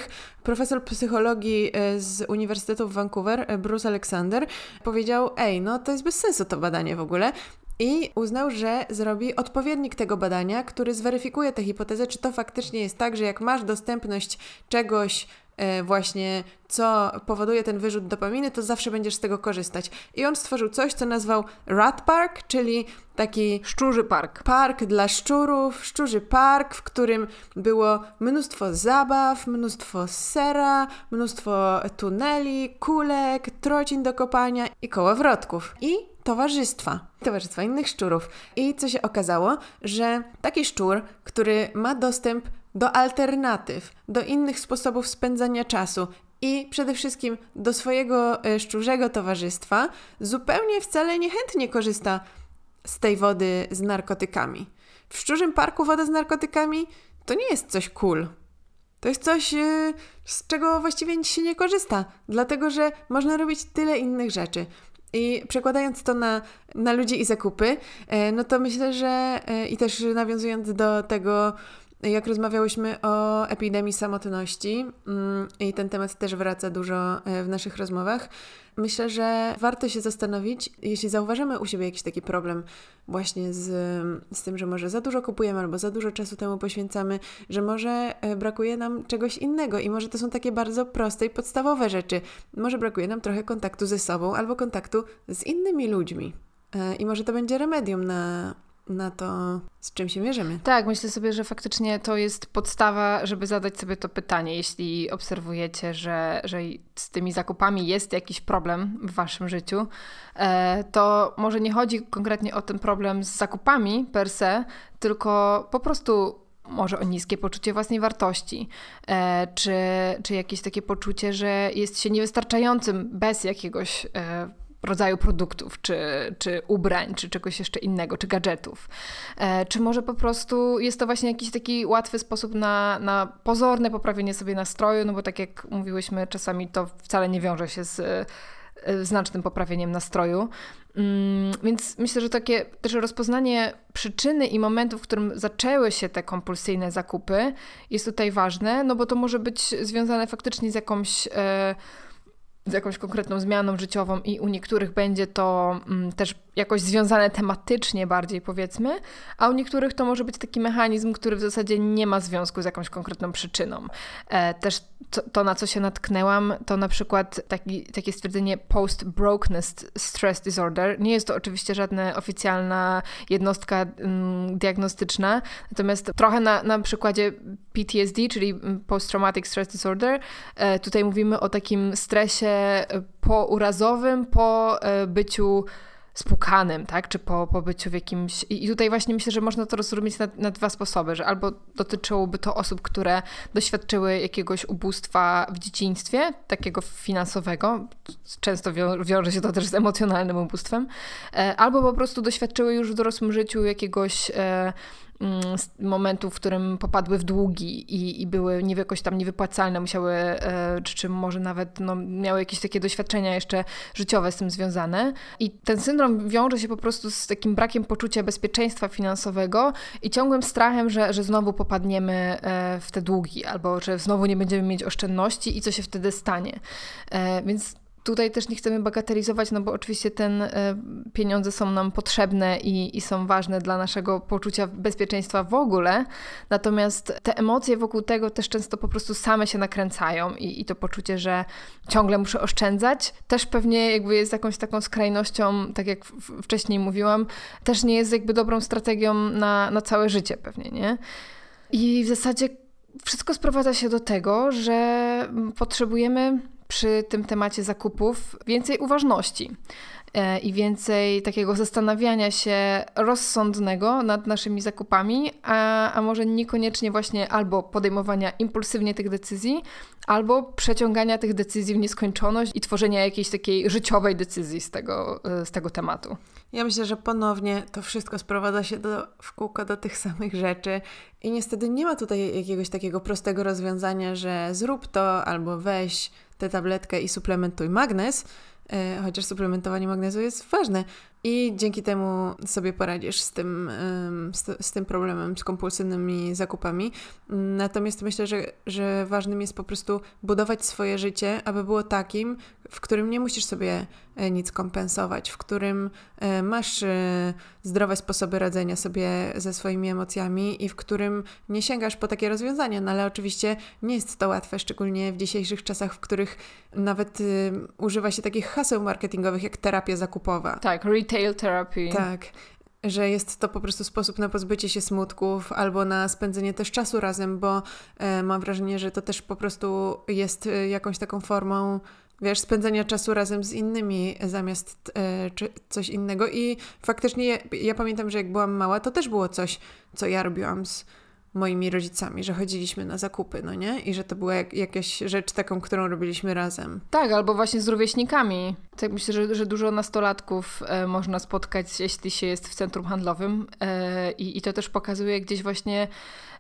profesor psychologii z Uniwersytetu w Vancouver, Bruce Alexander, powiedział: Ej, no to jest bez sensu to badanie w ogóle i uznał, że zrobi odpowiednik tego badania, który zweryfikuje tę hipotezę, czy to faktycznie jest tak, że jak masz dostępność czegoś, e, właśnie, co powoduje ten wyrzut dopaminy, to zawsze będziesz z tego korzystać. I on stworzył coś, co nazwał Rat Park, czyli taki szczurzy park. Park dla szczurów, szczurzy park, w którym było mnóstwo zabaw, mnóstwo sera, mnóstwo tuneli, kulek, trocin do kopania i kołowrotków. I towarzystwa, towarzystwa innych szczurów. I co się okazało, że taki szczur, który ma dostęp do alternatyw, do innych sposobów spędzania czasu i przede wszystkim do swojego e, szczurzego towarzystwa, zupełnie wcale niechętnie korzysta z tej wody z narkotykami. W szczurzym parku woda z narkotykami to nie jest coś cool. To jest coś, e, z czego właściwie się nie korzysta, dlatego że można robić tyle innych rzeczy. I przekładając to na, na ludzi i zakupy, e, no to myślę, że e, i też nawiązując do tego, jak rozmawiałyśmy o epidemii samotności mm, i ten temat też wraca dużo e, w naszych rozmowach, myślę, że warto się zastanowić, jeśli zauważymy u siebie jakiś taki problem właśnie z, z tym, że może za dużo kupujemy albo za dużo czasu temu poświęcamy, że może e, brakuje nam czegoś innego i może to są takie bardzo proste i podstawowe rzeczy. Może brakuje nam trochę kontaktu ze sobą albo kontaktu z innymi ludźmi. E, I może to będzie remedium na, na to, z czym się mierzymy. Tak, myślę sobie, że faktycznie to jest podstawa, żeby zadać sobie to pytanie. Jeśli obserwujecie, że, że z tymi zakupami jest jakiś problem w waszym życiu, e, to może nie chodzi konkretnie o ten problem z zakupami per se, tylko po prostu może o niskie poczucie własnej wartości, e, czy, czy jakieś takie poczucie, że jest się niewystarczającym bez jakiegoś e, rodzaju produktów, czy, czy ubrań, czy czegoś jeszcze innego, czy gadżetów. E, czy może po prostu jest to właśnie jakiś taki łatwy sposób na, na pozorne poprawienie sobie nastroju, no bo tak jak mówiłyśmy, czasami to wcale nie wiąże się z e, znacznym poprawieniem nastroju. Mm, więc myślę, że takie też rozpoznanie przyczyny i momentu, w którym zaczęły się te kompulsyjne zakupy, jest tutaj ważne, no bo to może być związane faktycznie z jakąś. E, z jakąś konkretną zmianą życiową i u niektórych będzie to mm, też jakoś związane tematycznie bardziej powiedzmy, a u niektórych to może być taki mechanizm, który w zasadzie nie ma związku z jakąś konkretną przyczyną. E, też to, to, na co się natknęłam, to na przykład taki, takie stwierdzenie post-brokenness stress disorder. Nie jest to oczywiście żadna oficjalna jednostka mm, diagnostyczna, natomiast trochę na, na przykładzie PTSD, czyli mm, post-traumatic stress disorder, e, tutaj mówimy o takim stresie e, pourazowym po e, byciu spłukanym, tak? Czy po, po byciu w jakimś... I tutaj właśnie myślę, że można to rozumieć na, na dwa sposoby, że albo dotyczyłoby to osób, które doświadczyły jakiegoś ubóstwa w dzieciństwie, takiego finansowego, często wią wiąże się to też z emocjonalnym ubóstwem, albo po prostu doświadczyły już w dorosłym życiu jakiegoś e, momentu, w którym popadły w długi i, i były nie jakoś tam niewypłacalne, musiały, e, czy, czy może nawet no, miały jakieś takie doświadczenia jeszcze życiowe z tym związane. I ten syndrom wiąże się po prostu z takim brakiem poczucia bezpieczeństwa finansowego i ciągłym strachem, że, że znowu popadniemy e, w te długi, albo że znowu nie będziemy mieć oszczędności i co się wtedy stanie. E, więc tutaj też nie chcemy bagatelizować, no bo oczywiście ten e, pieniądze są nam potrzebne i, i są ważne dla naszego poczucia bezpieczeństwa w ogóle. Natomiast te emocje wokół tego też często po prostu same się nakręcają i, i to poczucie, że ciągle muszę oszczędzać, też pewnie jakby jest jakąś taką skrajnością, tak jak wcześniej mówiłam, też nie jest jakby dobrą strategią na, na całe życie pewnie, nie? I w zasadzie wszystko sprowadza się do tego, że potrzebujemy przy tym temacie zakupów więcej uważności e, i więcej takiego zastanawiania się rozsądnego nad naszymi zakupami, a, a może niekoniecznie właśnie albo podejmowania impulsywnie tych decyzji, albo przeciągania tych decyzji w nieskończoność i tworzenia jakiejś takiej życiowej decyzji z tego, e, z tego tematu. Ja myślę, że ponownie to wszystko sprowadza się do, w kółko do tych samych rzeczy i niestety nie ma tutaj jakiegoś takiego prostego rozwiązania, że zrób to albo weź tę tabletkę i suplementuj magnez, e, chociaż suplementowanie magnezu jest ważne i dzięki temu sobie poradzisz z tym, z, tym problemem, z kompulsywnymi zakupami. Natomiast myślę, że, że ważnym jest po prostu budować swoje życie, aby było takim, w którym nie musisz sobie e, nic kompensować, w którym e, masz e, zdrowe sposoby radzenia sobie ze swoimi emocjami i w którym nie sięgasz po takie rozwiązania. No ale oczywiście nie jest to łatwe, szczególnie w dzisiejszych czasach, w których nawet używa się takich haseł marketingowych jak terapia zakupowa. Tak, retail therapy. Tak że jest to po prostu sposób na pozbycie się smutków albo na spędzenie też czasu razem, bo e, mam wrażenie, że to też po prostu jest e, jakąś taką formą wiesz, spędzania czasu razem z innymi zamiast e, coś innego. I faktycznie ja, ja, pamiętam, że jak byłam mała, to też było coś, co ja robiłam z moimi rodzicami, że chodziliśmy na zakupy, no nie? I że to była jak, jakaś rzecz taką, którą robiliśmy razem. Tak, albo właśnie z rówieśnikami. Tak myślę, że, że dużo nastolatków e, można spotkać, jeśli się jest w centrum handlowym e, i, i to też pokazuje gdzieś właśnie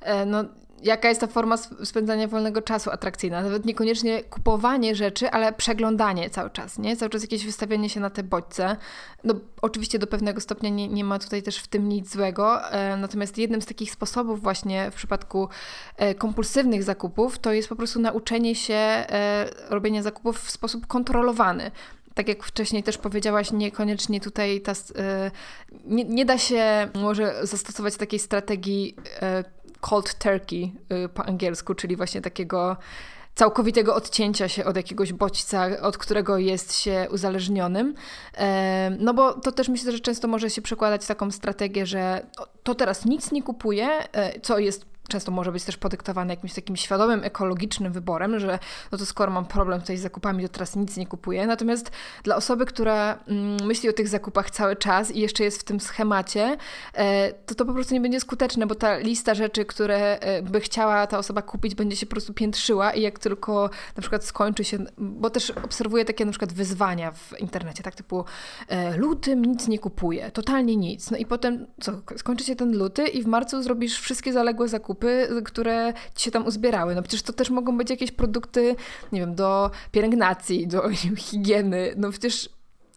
e, no, jaka jest ta forma spędzania wolnego czasu atrakcyjna. Nawet niekoniecznie kupowanie rzeczy, ale przeglądanie cały czas, nie? Cały czas jakieś wystawianie się na te bodźce. No oczywiście do pewnego stopnia nie, nie ma tutaj też w tym nic złego, e, natomiast jednym z takich sposobów właśnie w przypadku e, kompulsywnych zakupów to jest po prostu nauczenie się e, robienia zakupów w sposób kontrolowany tak jak wcześniej też powiedziałaś, niekoniecznie tutaj ta, nie, nie, da się może zastosować takiej strategii cold turkey y, po angielsku, czyli właśnie takiego całkowitego odcięcia się od jakiegoś bodźca, od którego jest się uzależnionym. No bo to też myślę, że często może się przekładać taką strategię, że to teraz nic nie kupuję, e, co jest często może być też podyktowane jakimś takim świadomym, ekologicznym wyborem, że no to skoro mam problem tutaj z zakupami, to teraz nic nie kupuję. Natomiast dla osoby, która mm, myśli o tych zakupach cały czas i jeszcze jest w tym schemacie, e, to to po prostu nie będzie skuteczne, bo ta lista rzeczy, które e, by chciała ta osoba kupić, będzie się po prostu piętrzyła i jak tylko na przykład skończy się, bo też obserwuję takie na przykład wyzwania w internecie, tak typu e, lutym nic nie kupuję, totalnie nic. No i potem co, skończy się ten luty i w marcu zrobisz wszystkie zaległe zakupy, zakupy, które ci się tam uzbierały. No przecież to też mogą być jakieś produkty, nie wiem, do pielęgnacji, do higieny. No przecież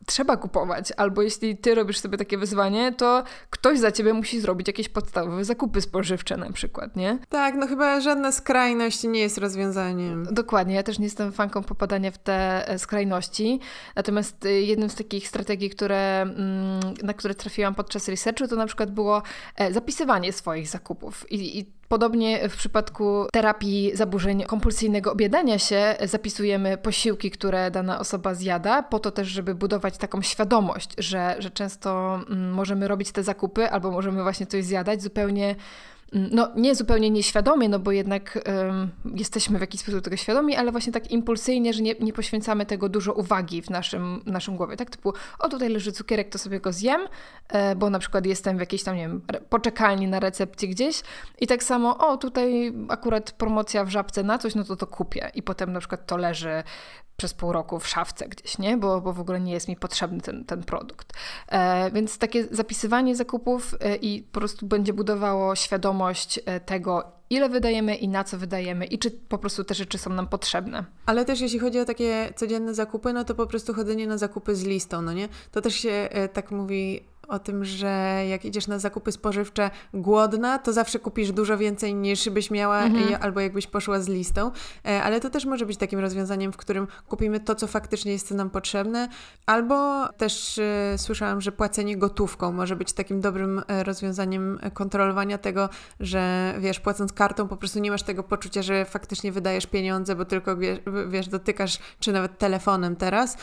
trzeba kupować, albo jeśli ty robisz sobie takie wyzwanie, to ktoś za ciebie musi zrobić jakieś podstawowe zakupy spożywcze na przykład, nie? Tak, no chyba żadna skrajność nie jest rozwiązaniem. Dokładnie, ja też nie jestem fanką popadania w te e, skrajności, natomiast e, jednym z takich strategii, które, mm, na które trafiłam podczas researchu, to na przykład było e, zapisywanie swoich zakupów i, i Podobnie w przypadku terapii zaburzeń kompulsyjnego objadania się zapisujemy posiłki, które dana osoba zjada, po to też, żeby budować taką świadomość, że, że często mm, możemy robić te zakupy albo możemy właśnie coś zjadać zupełnie no nie zupełnie nieświadomie, no bo jednak jesteśmy w jakiś sposób tego świadomi, ale właśnie tak impulsyjnie, że nie, nie poświęcamy tego dużo uwagi w naszym, naszym głowie, tak? Typu o tutaj leży cukierek, to sobie go zjem, e, bo na przykład jestem w jakiejś tam, nie wiem, poczekalni na recepcji gdzieś i tak samo o tutaj akurat promocja w Żabce na coś, no to to kupię i potem na przykład to leży przez pół roku w szafce gdzieś, nie? Bo, bo w ogóle nie jest mi potrzebny ten, ten produkt. E, więc takie zapisywanie zakupów e, i po prostu będzie budowało świadomość e, tego, ile wydajemy i na co wydajemy i czy po prostu te rzeczy są nam potrzebne. Ale też jeśli chodzi o takie codzienne zakupy, no to po prostu chodzenie na zakupy z listą, no nie? To też się e, tak mówi o tym, że jak idziesz na zakupy spożywcze głodna, to zawsze kupisz dużo więcej niż byś miała, mhm. albo jakbyś poszła z listą. E, ale to też może być takim rozwiązaniem, w którym kupimy to, co faktycznie jest nam potrzebne, albo też e, słyszałam, że płacenie gotówką może być takim dobrym e, rozwiązaniem kontrolowania tego, że wiesz, płacąc kartą po prostu nie masz tego poczucia, że faktycznie wydajesz pieniądze, bo tylko wiesz, dotykasz, czy nawet telefonem teraz,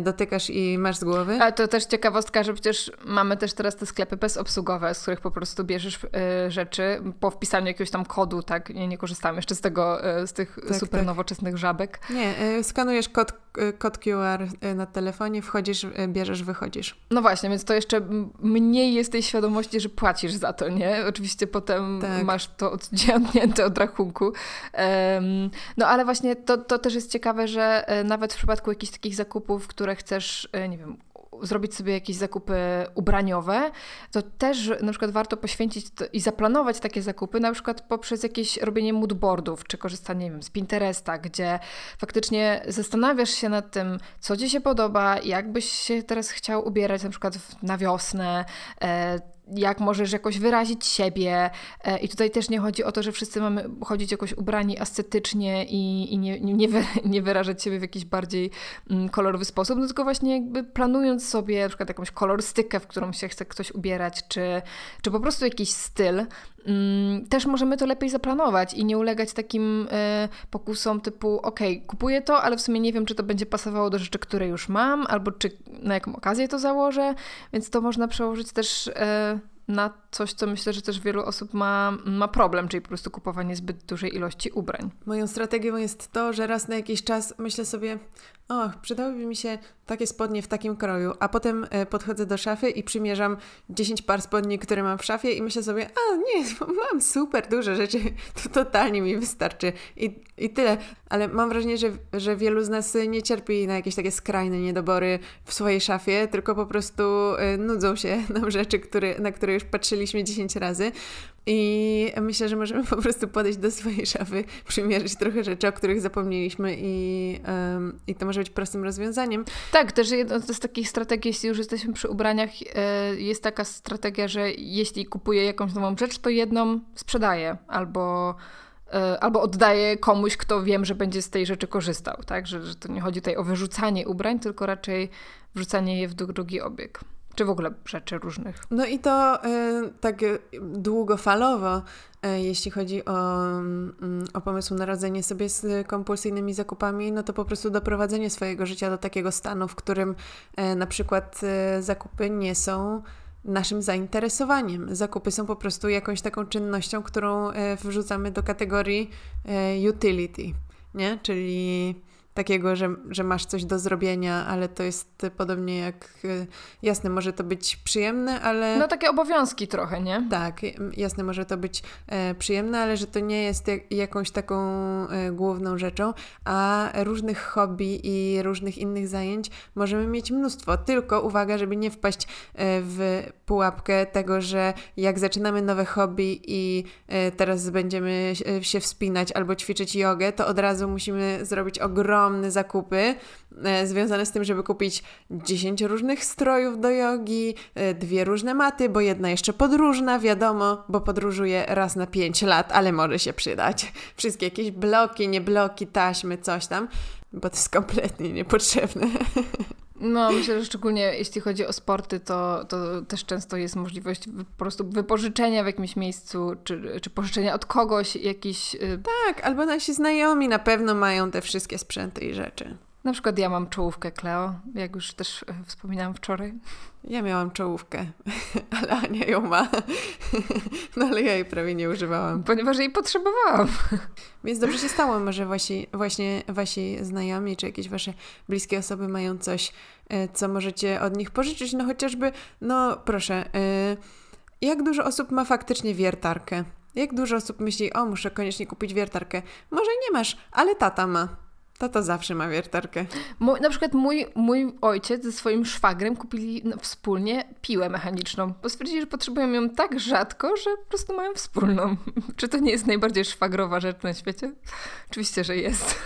dotykasz i masz z głowy. A to też ciekawostka, że przecież ma mamy też teraz te sklepy bezobsługowe, z których po prostu bierzesz y, rzeczy po wpisaniu jakiegoś tam kodu, tak? Nie, nie korzystam jeszcze z tego, y, z tych tak, super tak. nowoczesnych żabek. Nie, y, skanujesz kod, kod QR na telefonie, wchodzisz, bierzesz, wychodzisz. No właśnie, więc to jeszcze mniej jest tej świadomości, że płacisz za to, nie? Oczywiście potem tak. masz to odciągnięte od rachunku. No ale właśnie to, to też jest ciekawe, że nawet w przypadku jakichś takich zakupów, które chcesz, nie wiem, zrobić sobie jakieś zakupy ubraniowe, to też na przykład warto poświęcić i zaplanować takie zakupy, na przykład poprzez jakieś robienie moodboardów, czy korzystanie wiem, z Pinteresta, gdzie faktycznie zastanawiasz się nad tym, co Ci się podoba, jak byś się teraz chciał ubierać na przykład na wiosnę, e, jak możesz jakoś wyrazić siebie. E, I tutaj też nie chodzi o to, że wszyscy mamy chodzić jakoś ubrani ascetycznie i, i nie, nie, wy, nie wyrażać siebie w jakiś bardziej mm, kolorowy sposób, no tylko właśnie jakby planując sobie na przykład jakąś kolorystykę, w którą się chce ktoś ubierać, czy, czy po prostu jakiś styl, też możemy to lepiej zaplanować i nie ulegać takim y, pokusom typu ok, kupuję to, ale w sumie nie wiem, czy to będzie pasowało do rzeczy, które już mam, albo czy na jaką okazję to założę, więc to można przełożyć też y, na coś, co myślę, że też wielu osób ma, ma problem, czyli po prostu kupowanie zbyt dużej ilości ubrań. Moją strategią jest to, że raz na jakiś czas myślę sobie, o, przydałyby mi się takie spodnie w takim kroju, a potem e, podchodzę do szafy i przymierzam 10 par spodni, które mam w szafie i myślę sobie, a nie, mam super duże rzeczy, to totalnie mi wystarczy i, i tyle. Ale mam wrażenie, że, że wielu z nas nie cierpi na jakieś takie skrajne niedobory w swojej szafie, tylko po prostu e, nudzą się nam rzeczy, które, na które już patrzyliśmy 10 razy. I myślę, że możemy po prostu podejść do swojej szafy, przymierzyć trochę rzeczy, o których zapomnieliśmy i, um, i to może być prostym rozwiązaniem. Tak, też jedna z takich strategii, jeśli już jesteśmy przy ubraniach, e, jest taka strategia, że jeśli kupuję jakąś nową rzecz, to jedną sprzedaję albo e, albo oddaję komuś, kto wiem, że będzie z tej rzeczy korzystał, tak? Że, że to nie chodzi tutaj o wyrzucanie ubrań, tylko raczej wrzucanie je w drugi obieg. Czy w ogóle rzeczy różnych. No i to y, tak długofalowo, y, jeśli chodzi o, y, o pomysł na radzenie sobie z kompulsyjnymi zakupami, no to po prostu doprowadzenie swojego życia do takiego stanu, w którym y, na przykład y, zakupy nie są naszym zainteresowaniem. Zakupy są po prostu jakąś taką czynnością, którą y, wrzucamy do kategorii utility, nie? Czyli takiego, że, że masz coś do zrobienia, ale to jest podobnie jak y, jasne, może to być przyjemne, ale. No takie obowiązki trochę, nie? Tak, jasne, może to być e, przyjemne, ale że to nie jest jak, jakąś taką e, główną rzeczą, a różnych hobby i różnych innych zajęć możemy mieć mnóstwo. Tylko uwaga, żeby nie wpaść e, w pułapkę tego, że jak zaczynamy nowe hobby i e, teraz będziemy się wspinać albo ćwiczyć jogę, to od razu musimy zrobić ogromny ogromne zakupy e, związane z tym, żeby kupić 10 różnych strojów do jogi, e, dwie różne maty, bo jedna jeszcze podróżna, wiadomo, bo podróżuje raz na 5 lat, ale może się przydać. Wszystkie jakieś bloki, nie bloki, taśmy, coś tam, bo to jest kompletnie niepotrzebne. No, myślę, że szczególnie jeśli chodzi o sporty, to, to też często jest możliwość po prostu wypożyczenia w jakimś miejscu, czy, czy pożyczenia od kogoś jakiś. Y, tak, albo nasi znajomi na pewno mają te wszystkie sprzęty i rzeczy. Na przykład ja mam czołówkę Cleo, jak już też e, wspominałam wczoraj. Ja miałam czołówkę, ale Ania ją ma. No ale ja jej prawie nie używałam. Ponieważ jej potrzebowałam. Więc dobrze się stało, może wasi, właśnie wasi znajomi, czy jakieś wasze bliskie osoby mają coś, e, co możecie od nich pożyczyć. No chociażby, no proszę, e, jak dużo osób ma faktycznie wiertarkę? Jak dużo osób myśli, o muszę koniecznie kupić wiertarkę? Może nie masz, ale tata ma. Tata zawsze ma wiertarkę. Mój, na przykład mój, mój ojciec ze swoim szwagrem kupili no, wspólnie piłę mechaniczną, bo stwierdzili, że potrzebują ją tak rzadko, że po prostu mają wspólną. Czy to nie jest najbardziej szwagrowa rzecz na świecie? Oczywiście, że jest.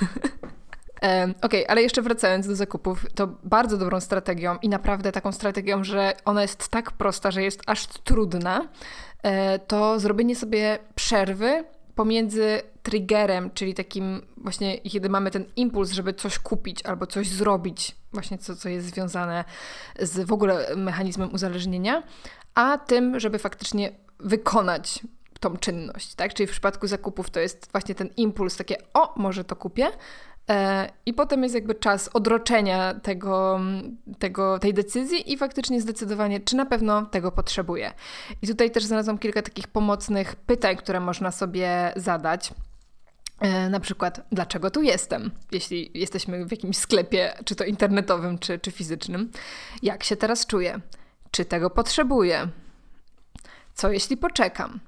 Okej, okay, ale jeszcze wracając do zakupów, to bardzo dobrą strategią i naprawdę taką strategią, że ona jest tak prosta, że jest aż trudna, e, to zrobienie sobie przerwy pomiędzy triggerem, czyli takim właśnie, kiedy mamy ten impuls, żeby coś kupić albo coś zrobić, właśnie co, co jest związane z w ogóle mechanizmem uzależnienia, a tym, żeby faktycznie wykonać tą czynność, tak? Czyli w przypadku zakupów to jest właśnie ten impuls, takie o, może to kupię, E, I potem jest jakby czas odroczenia tego, tego, tej decyzji i faktycznie zdecydowanie, czy na pewno tego potrzebuję. I tutaj też znalazłam kilka takich pomocnych pytań, które można sobie zadać. E, na przykład, dlaczego tu jestem, jeśli jesteśmy w jakimś sklepie, czy to internetowym, czy, czy fizycznym? Jak się teraz czuję? Czy tego potrzebuję? Co jeśli poczekam?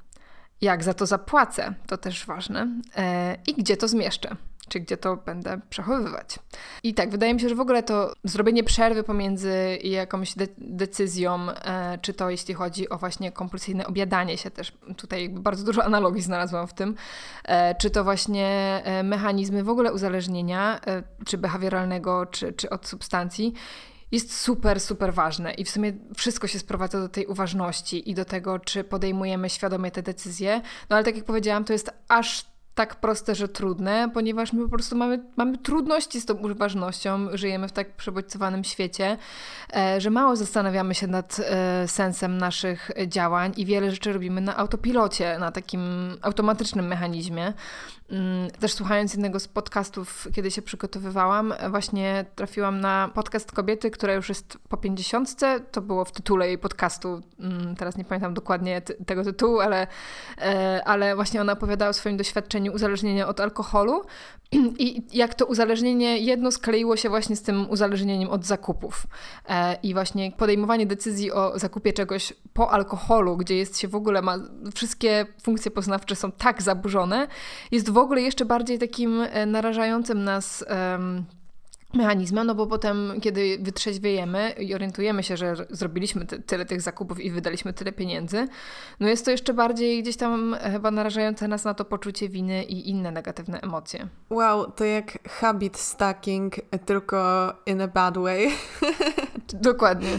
Jak za to zapłacę? To też ważne. E, I gdzie to zmieszczę? Czy gdzie to będę przechowywać. I tak, wydaje mi się, że w ogóle to zrobienie przerwy pomiędzy jakąś de decyzją, e, czy to jeśli chodzi o właśnie kompulsyjne obiadanie się, też tutaj bardzo dużo analogii znalazłam w tym, e, czy to właśnie e, mechanizmy w ogóle uzależnienia, e, czy behawioralnego, czy, czy od substancji, jest super, super ważne i w sumie wszystko się sprowadza do tej uważności i do tego, czy podejmujemy świadomie te decyzje. No ale tak jak powiedziałam, to jest aż tak proste, że trudne, ponieważ my po prostu mamy, mamy trudności z tą uważnością, żyjemy w tak przebodźcowanym świecie, e, że mało zastanawiamy się nad e, sensem naszych działań i wiele rzeczy robimy na autopilocie, na takim automatycznym mechanizmie. Mm, też słuchając jednego z podcastów, kiedy się przygotowywałam, właśnie trafiłam na podcast kobiety, która już jest po pięćdziesiątce. To było w tytule jej podcastu. Mm, teraz nie pamiętam dokładnie tego tytułu, ale, e, ale właśnie ona opowiadała o swoim doświadczeniu stopniu uzależnienia od alkoholu i jak to uzależnienie jedno skleiło się właśnie z tym uzależnieniem od zakupów. E, I właśnie podejmowanie decyzji o zakupie czegoś po alkoholu, gdzie jest się w ogóle, ma wszystkie funkcje poznawcze są tak zaburzone, jest w ogóle jeszcze bardziej takim e, narażającym nas mechanizmem, no bo potem, kiedy wytrzeźwiejemy i orientujemy się, że zrobiliśmy ty tyle tych zakupów i wydaliśmy tyle pieniędzy, no jest to jeszcze bardziej gdzieś tam chyba narażające nas na to poczucie winy i inne negatywne emocje. Wow, to jak habit stacking, tylko in a bad way. Dokładnie.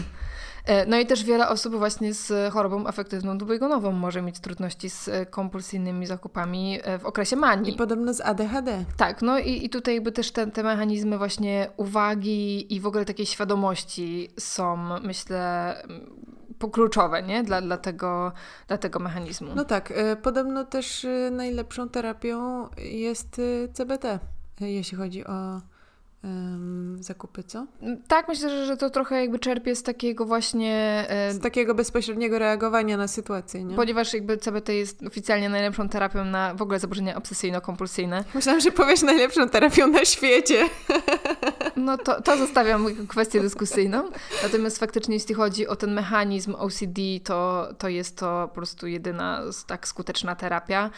E, no i też wiele osób właśnie z chorobą afektywną dwubiegunową może mieć trudności z e, kompulsyjnymi zakupami e, w okresie manii. I podobno z ADHD. Tak, no i, i tutaj jakby też te, te mechanizmy właśnie uwagi i w ogóle takiej świadomości są, myślę, kluczowe nie? Dla, dla, tego, dla tego mechanizmu. No tak, podobno też najlepszą terapią jest CBT, jeśli chodzi o zakupy, co? Tak, myślę, że, to trochę jakby czerpie z takiego właśnie... Z takiego bezpośredniego reagowania na sytuację, nie? Ponieważ jakby CBT jest oficjalnie najlepszą terapią na w ogóle zaburzenia obsesyjno-kompulsyjne. Myślałam, że powiesz najlepszą terapią na świecie. No to, to zostawiam kwestię dyskusyjną. Natomiast faktycznie jeśli chodzi o ten mechanizm OCD, to, to jest to po prostu jedyna tak skuteczna terapia.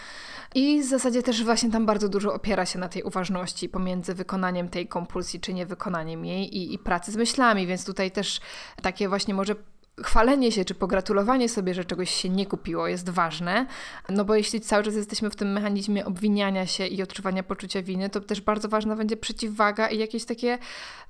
I w zasadzie też właśnie tam bardzo dużo opiera się na tej uważności pomiędzy wykonaniem tej kompulsji czy niewykonaniem jej i, i pracy z myślami, więc tutaj też takie właśnie może chwalenie się czy pogratulowanie sobie, że czegoś się nie kupiło jest ważne, no bo jeśli cały czas jesteśmy w tym mechanizmie obwiniania się i odczuwania poczucia winy, to też bardzo ważna będzie przeciwwaga i jakieś takie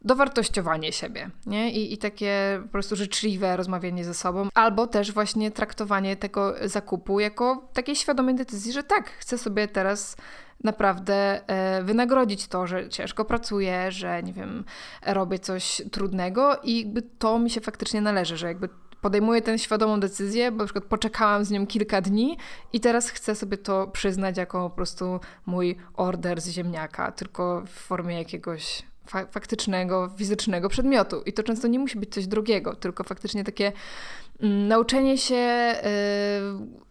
dowartościowanie siebie, nie? I, i takie po prostu życzliwe rozmawianie ze sobą, albo też właśnie traktowanie tego zakupu jako takiej świadomej decyzji, że tak, chcę sobie teraz naprawdę e, wynagrodzić to, że ciężko pracuję, że nie wiem, robię coś trudnego i jakby to mi się faktycznie należy, że jakby podejmuję tę świadomą decyzję, bo na przykład poczekałam z nią kilka dni i teraz chcę sobie to przyznać jako po prostu mój order z ziemniaka, tylko w formie jakiegoś fa faktycznego, fizycznego przedmiotu. I to często nie musi być coś drugiego, tylko faktycznie takie mm, nauczenie się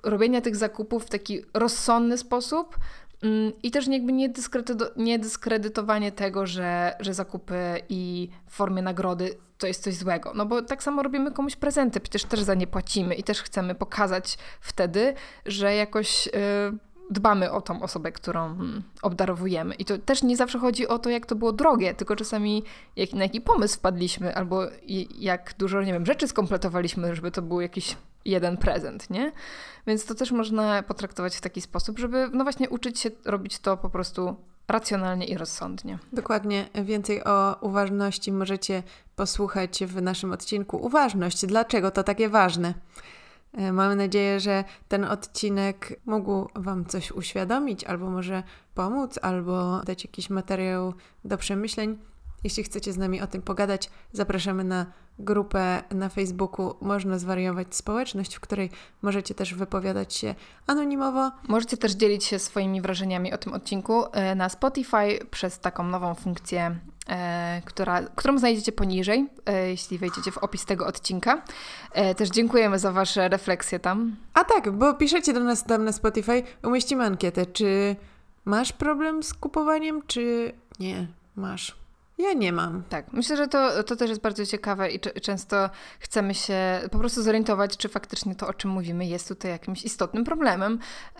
y, robienia tych zakupów w taki rozsądny sposób, I też jakby niedyskredytowanie tego, że, że zakupy i w formie nagrody to jest coś złego. No bo tak samo robimy komuś prezenty, przecież też za nie płacimy i też chcemy pokazać wtedy, że jakoś yy, dbamy o tą osobę, którą mm, obdarowujemy. I to też nie zawsze chodzi o to, jak to było drogie, tylko czasami jak, na jaki pomysł wpadliśmy, albo jak dużo, nie wiem, rzeczy skompletowaliśmy, żeby to był jakiś jeden prezent, nie? Więc to też można potraktować w taki sposób, żeby no właśnie uczyć się robić to po prostu racjonalnie i rozsądnie. Dokładnie. Więcej o uważności możecie posłuchać w naszym odcinku Uważność. Dlaczego to takie ważne? E, mamy nadzieję, że ten odcinek mógł Wam coś uświadomić, albo może pomóc, albo dać jakiś materiał do przemyśleń. Jeśli chcecie z nami o tym pogadać, zapraszamy na grupę na Facebooku Można Zwariować Społeczność, w której możecie też wypowiadać się anonimowo. Możecie też dzielić się swoimi wrażeniami o tym odcinku e, na Spotify przez taką nową funkcję, e, która, którą znajdziecie poniżej, e, jeśli wejdziecie w opis tego odcinka. Też dziękujemy za Wasze refleksje tam. A tak, bo piszecie do nas tam na Spotify, umieścimy ankietę, czy masz problem z kupowaniem, czy nie masz. Ja nie mam. Tak, myślę, że to, to też jest bardzo ciekawe i często chcemy się po prostu zorientować, czy faktycznie to, o czym mówimy, jest tutaj jakimś istotnym problemem.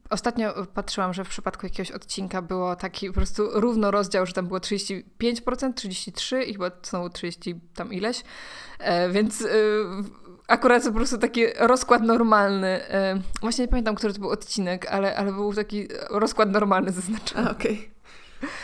Ostatnio patrzyłam, że w przypadku jakiegoś odcinka było taki po prostu równo rozdział, że tam było 35%, 33% i chyba znowu 30 tam ileś, e, więc e, akurat po prostu taki rozkład normalny. E, właśnie nie pamiętam, który to był odcinek, ale, ale był taki rozkład normalny zaznaczony. Okej. Okay.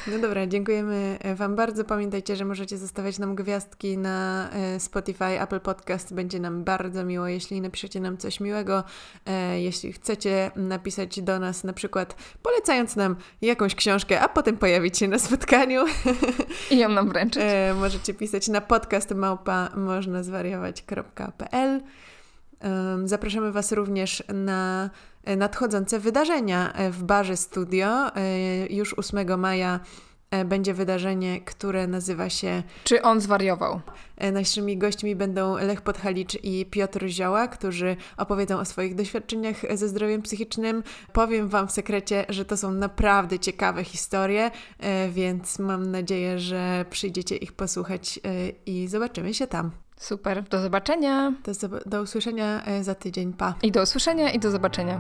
No dobra, dziękujemy e, Wam bardzo. Pamiętajcie, że możecie zostawiać nam gwiazdki na e, Spotify, Apple Podcast. Będzie nam bardzo miło, jeśli napiszecie nam coś miłego. E, jeśli chcecie napisać do nas na przykład polecając nam jakąś książkę, a potem pojawić się na spotkaniu. I ją nam wręczyć. Możecie pisać na podcast małpa można zwariować.pl. Zapraszamy Was również na nadchodzące wydarzenia w barze studio. Już 8 maja e, będzie wydarzenie, które nazywa się Czy on zwariował? E, naszymi gośćmi będą Lech Podhalicz i Piotr Zioła, którzy opowiedzą o swoich doświadczeniach ze zdrowiem psychicznym. Powiem Wam w sekrecie, że to są naprawdę ciekawe historie, e, więc mam nadzieję, że przyjdziecie ich posłuchać e, i zobaczymy się tam. Super, do zobaczenia. Do, do usłyszenia za tydzień. Pa. I do usłyszenia i do zobaczenia.